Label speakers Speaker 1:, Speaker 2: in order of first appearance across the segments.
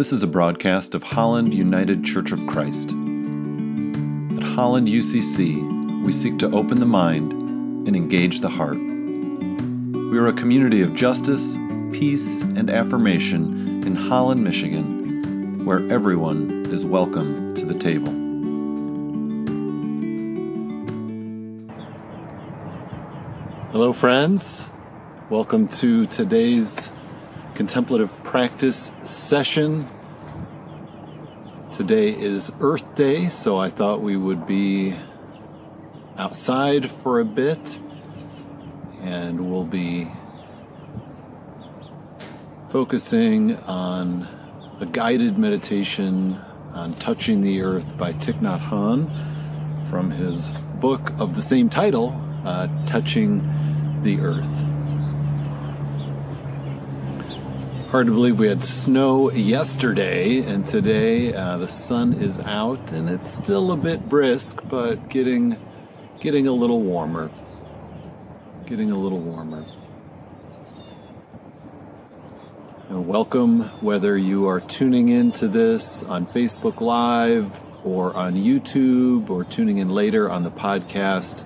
Speaker 1: This is a broadcast of Holland United Church of Christ. At Holland UCC, we seek to open the mind and engage the heart. We are a community of justice, peace, and affirmation in Holland, Michigan, where everyone is welcome to the table. Hello, friends. Welcome to today's contemplative practice session. Today is Earth Day, so I thought we would be outside for a bit and we'll be focusing on a guided meditation on touching the earth by Thich Nhat Hanh from his book of the same title, uh, Touching the Earth. Hard to believe we had snow yesterday, and today uh, the sun is out, and it's still a bit brisk, but getting getting a little warmer. Getting a little warmer. And welcome, whether you are tuning into this on Facebook Live or on YouTube or tuning in later on the podcast.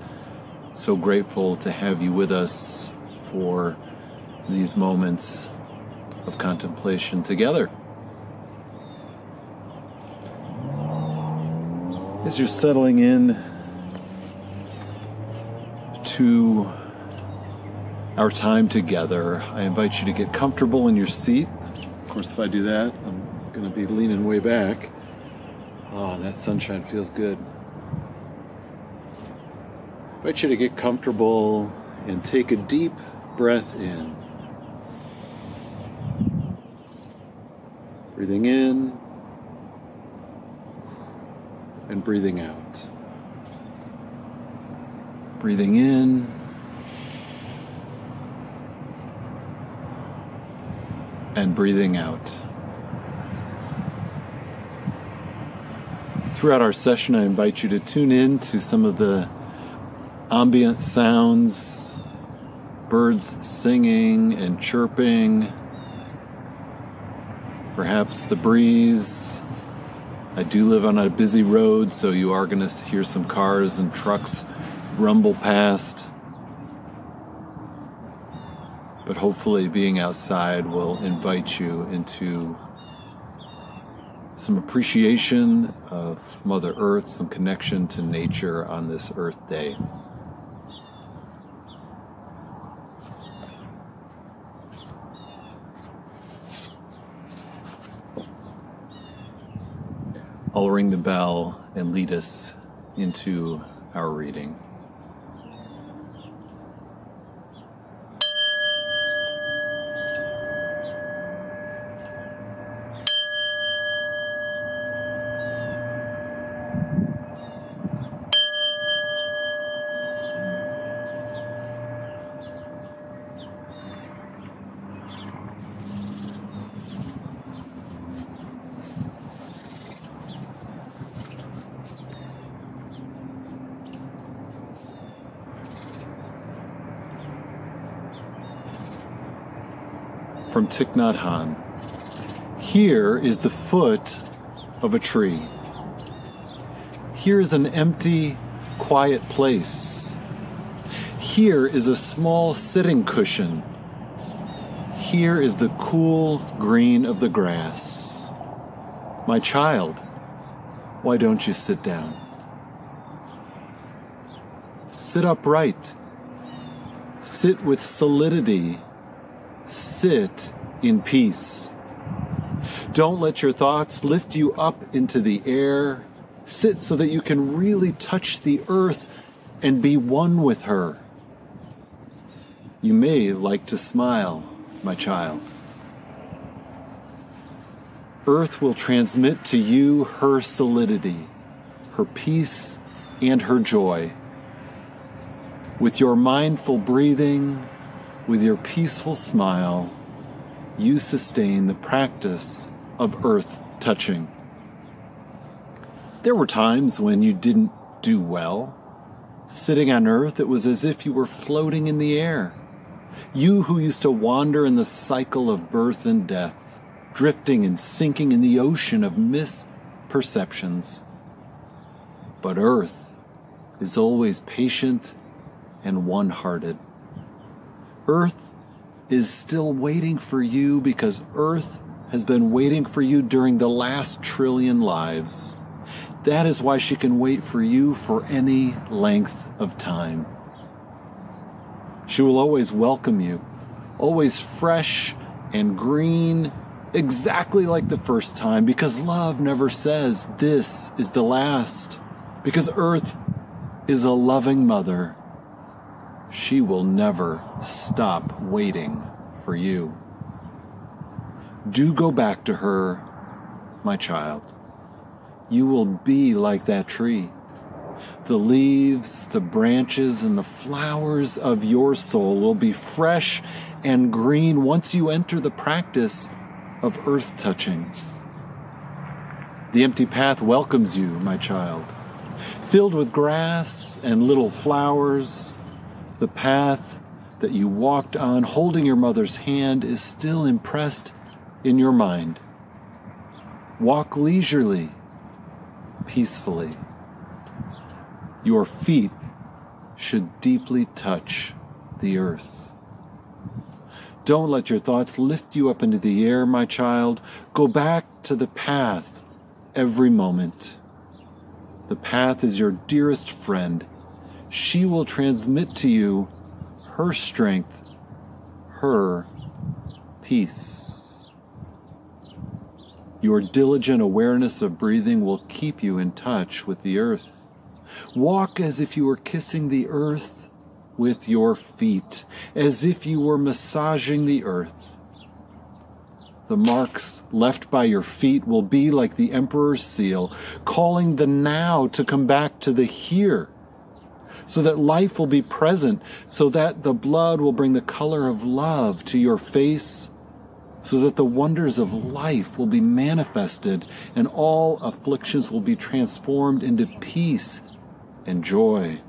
Speaker 1: So grateful to have you with us for these moments of contemplation together. As you're settling in to our time together, I invite you to get comfortable in your seat. Of course, if I do that, I'm going to be leaning way back. Oh, that sunshine feels good. I invite you to get comfortable and take a deep breath in. Breathing in and breathing out. Breathing in and breathing out. Throughout our session, I invite you to tune in to some of the ambient sounds, birds singing and chirping perhaps the breeze. I do live on a busy road, so you are going to hear some cars and trucks rumble past. But hopefully, being outside will invite you into some appreciation of Mother Earth, some connection to nature on this Earth Day. I'll ring the bell and lead us into our reading. From Thich Nhat Hanh. Here is the foot of a tree. Here is an empty, quiet place. Here is a small sitting cushion. Here is the cool green of the grass. My child, why don't you sit down? Sit upright. Sit with solidity Sit in peace. Don't let your thoughts lift you up into the air. Sit so that you can really touch the earth and be one with her. You may like to smile, my child. Earth will transmit to you her solidity, her peace, and her joy. With your mindful breathing, with your peaceful smile, you sustain the practice of earth touching. There were times when you didn't do well. Sitting on earth, it was as if you were floating in the air. You who used to wander in the cycle of birth and death. drifting and sinking in the ocean of misperceptions. But Earth is always patient and one hearted. Earth is still waiting for you because Earth has been waiting for you during the last trillion lives. That is why she can wait for you for any length of time. She will always welcome you, always fresh and green, exactly like the first time, because love never says this is the last. Because Earth is a loving mother, she will never stop waiting for you. Do go back to her, my child. You will be like that tree. The leaves, the branches, and the flowers of your soul will be fresh and green once you enter the practice of earth touching. The empty path welcomes you, my child. Filled with grass and little flowers, the path that you walked on holding your mother's hand is still impressed in your mind. Walk leisurely, peacefully. Your feet should deeply touch the earth. Don't let your thoughts lift you up into the air, my child. Go back to the path every moment. The path is your dearest friend. She will transmit to you her strength, her peace. Your diligent awareness of breathing will keep you in touch with the earth. Walk as if you were kissing the earth with your feet, as if you were massaging the earth. The marks left by your feet will be like the emperor's seal, calling the now to come back to the here, so that life will be present, so that the blood will bring the color of love to your face so that the wonders of life will be manifested and all afflictions will be transformed into peace and joy.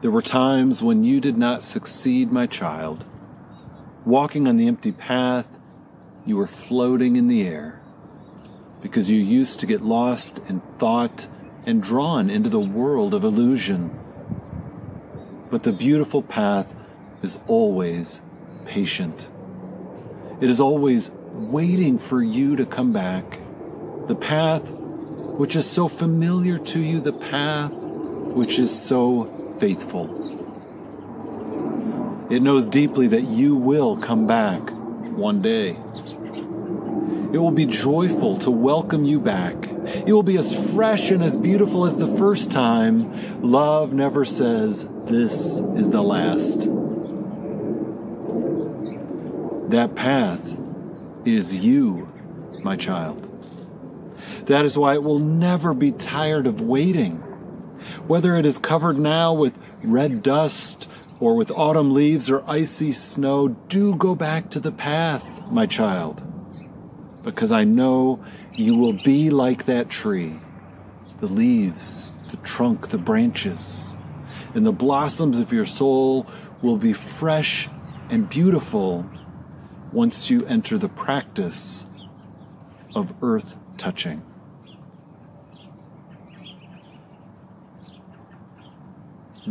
Speaker 1: There were times when you did not succeed, my child. Walking on the empty path, you were floating in the air because you used to get lost in thought and drawn into the world of illusion. But the beautiful path is always patient. It is always waiting for you to come back. The path which is so familiar to you, the path which is so faithful. It knows deeply that you will come back one day. It will be joyful to welcome you back. It will be as fresh and as beautiful as the first time. Love never says, This is the last. That path is you, my child. That is why it will never be tired of waiting. Whether it is covered now with red dust or with autumn leaves or icy snow, do go back to the path, my child, because I know you will be like that tree the leaves, the trunk, the branches, and the blossoms of your soul will be fresh and beautiful once you enter the practice of earth touching.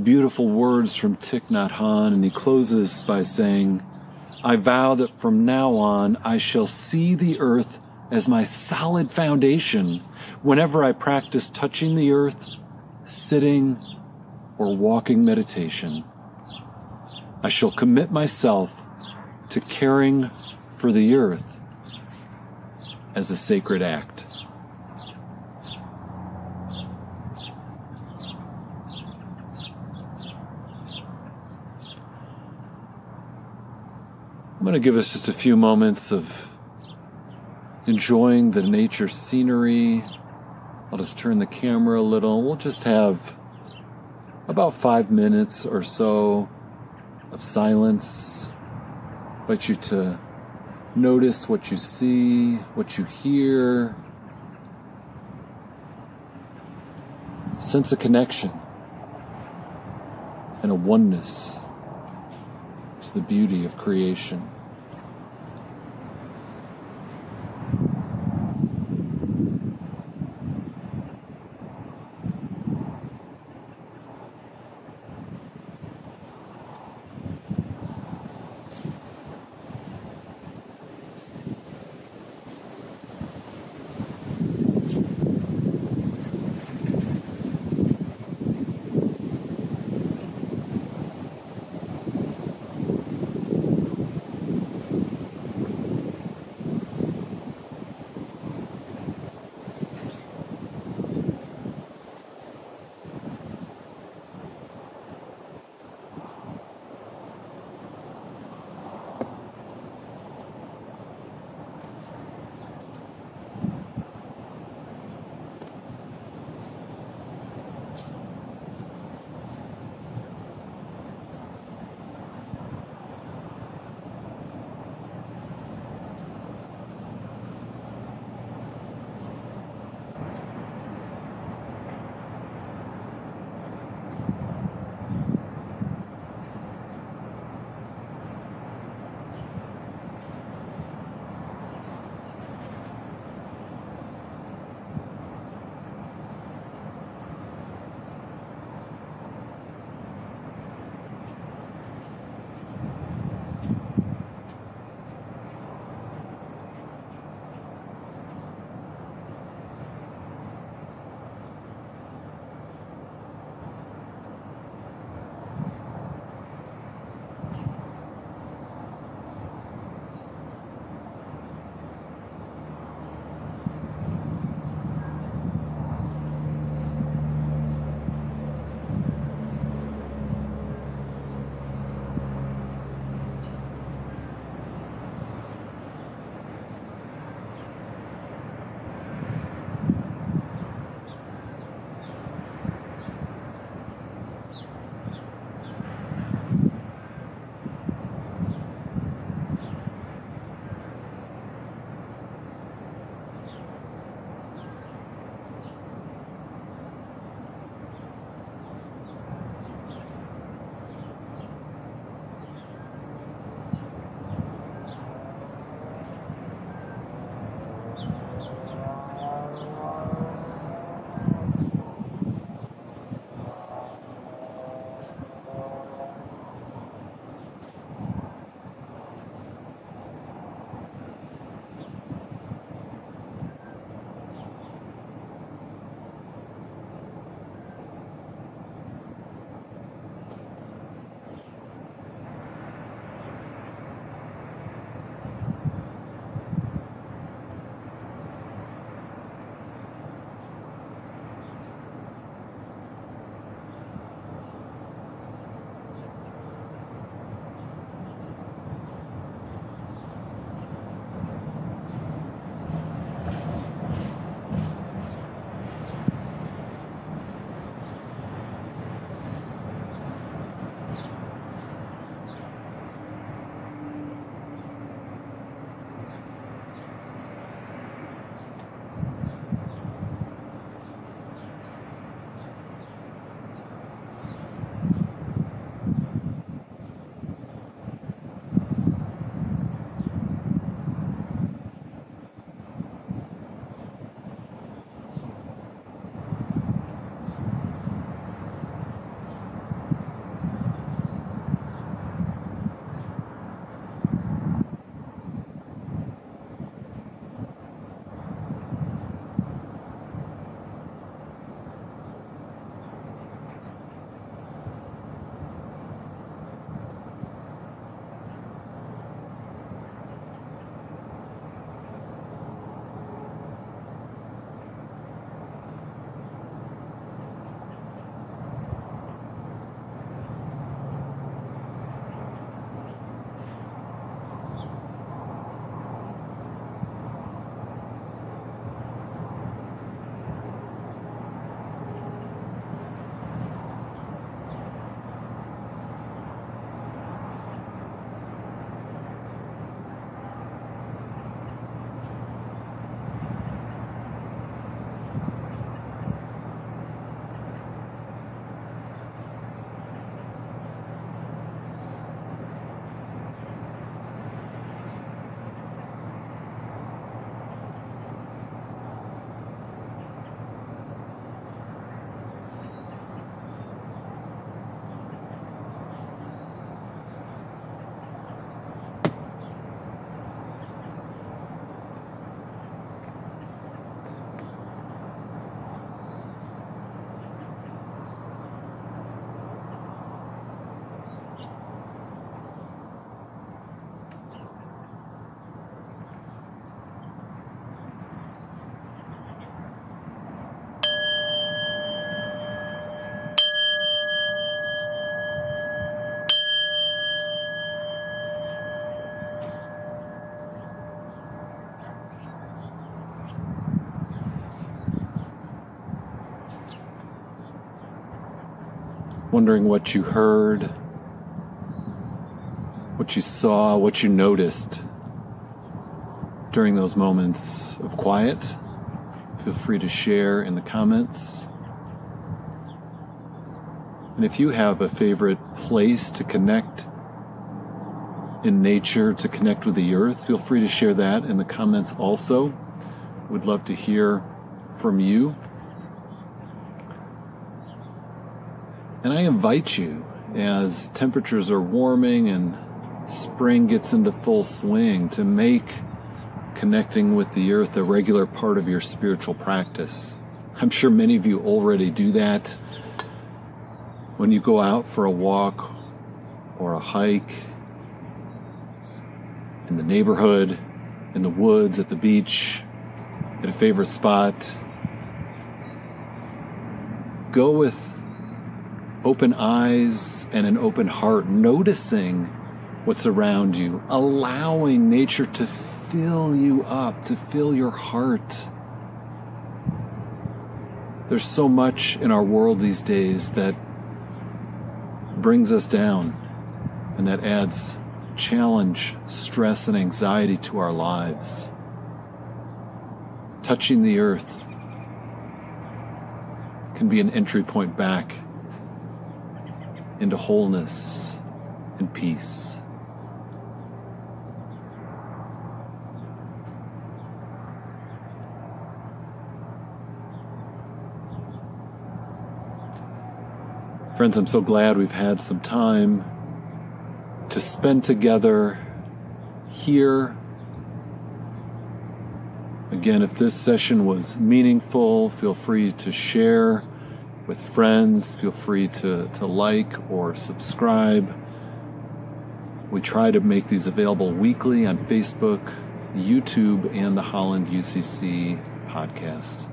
Speaker 1: Beautiful words from Thich Nhat Hanh, and he closes by saying, I vow that from now on I shall see the earth as my solid foundation whenever I practice touching the earth, sitting, or walking meditation. I shall commit myself to caring for the earth as a sacred act. Going to give us just a few moments of enjoying the nature scenery. I'll just turn the camera a little. We'll just have about five minutes or so of silence invite you to notice what you see, what you hear. Sense a connection and a oneness to the beauty of creation. Wondering what you heard, what you saw, what you noticed during those moments of quiet. Feel free to share in the comments. And if you have a favorite place to connect in nature, to connect with the earth, feel free to share that in the comments also. Would love to hear from you. And I invite you, as temperatures are warming and spring gets into full swing, to make connecting with the earth a regular part of your spiritual practice. I'm sure many of you already do that when you go out for a walk or a hike in the neighborhood, in the woods, at the beach, at a favorite spot. Go with open eyes and an open heart, noticing what's around you, allowing nature to fill you up, to fill your heart. There's so much in our world these days that brings us down and that adds challenge, stress, and anxiety to our lives. Touching the earth can be an entry point back into wholeness and peace. Friends, I'm so glad we've had some time to spend together here. Again, if this session was meaningful, feel free to share with friends. Feel free to, to like or subscribe. We try to make these available weekly on Facebook, YouTube, and the Holland UCC podcast.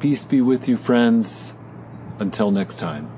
Speaker 1: Peace be with you, friends. Until next time.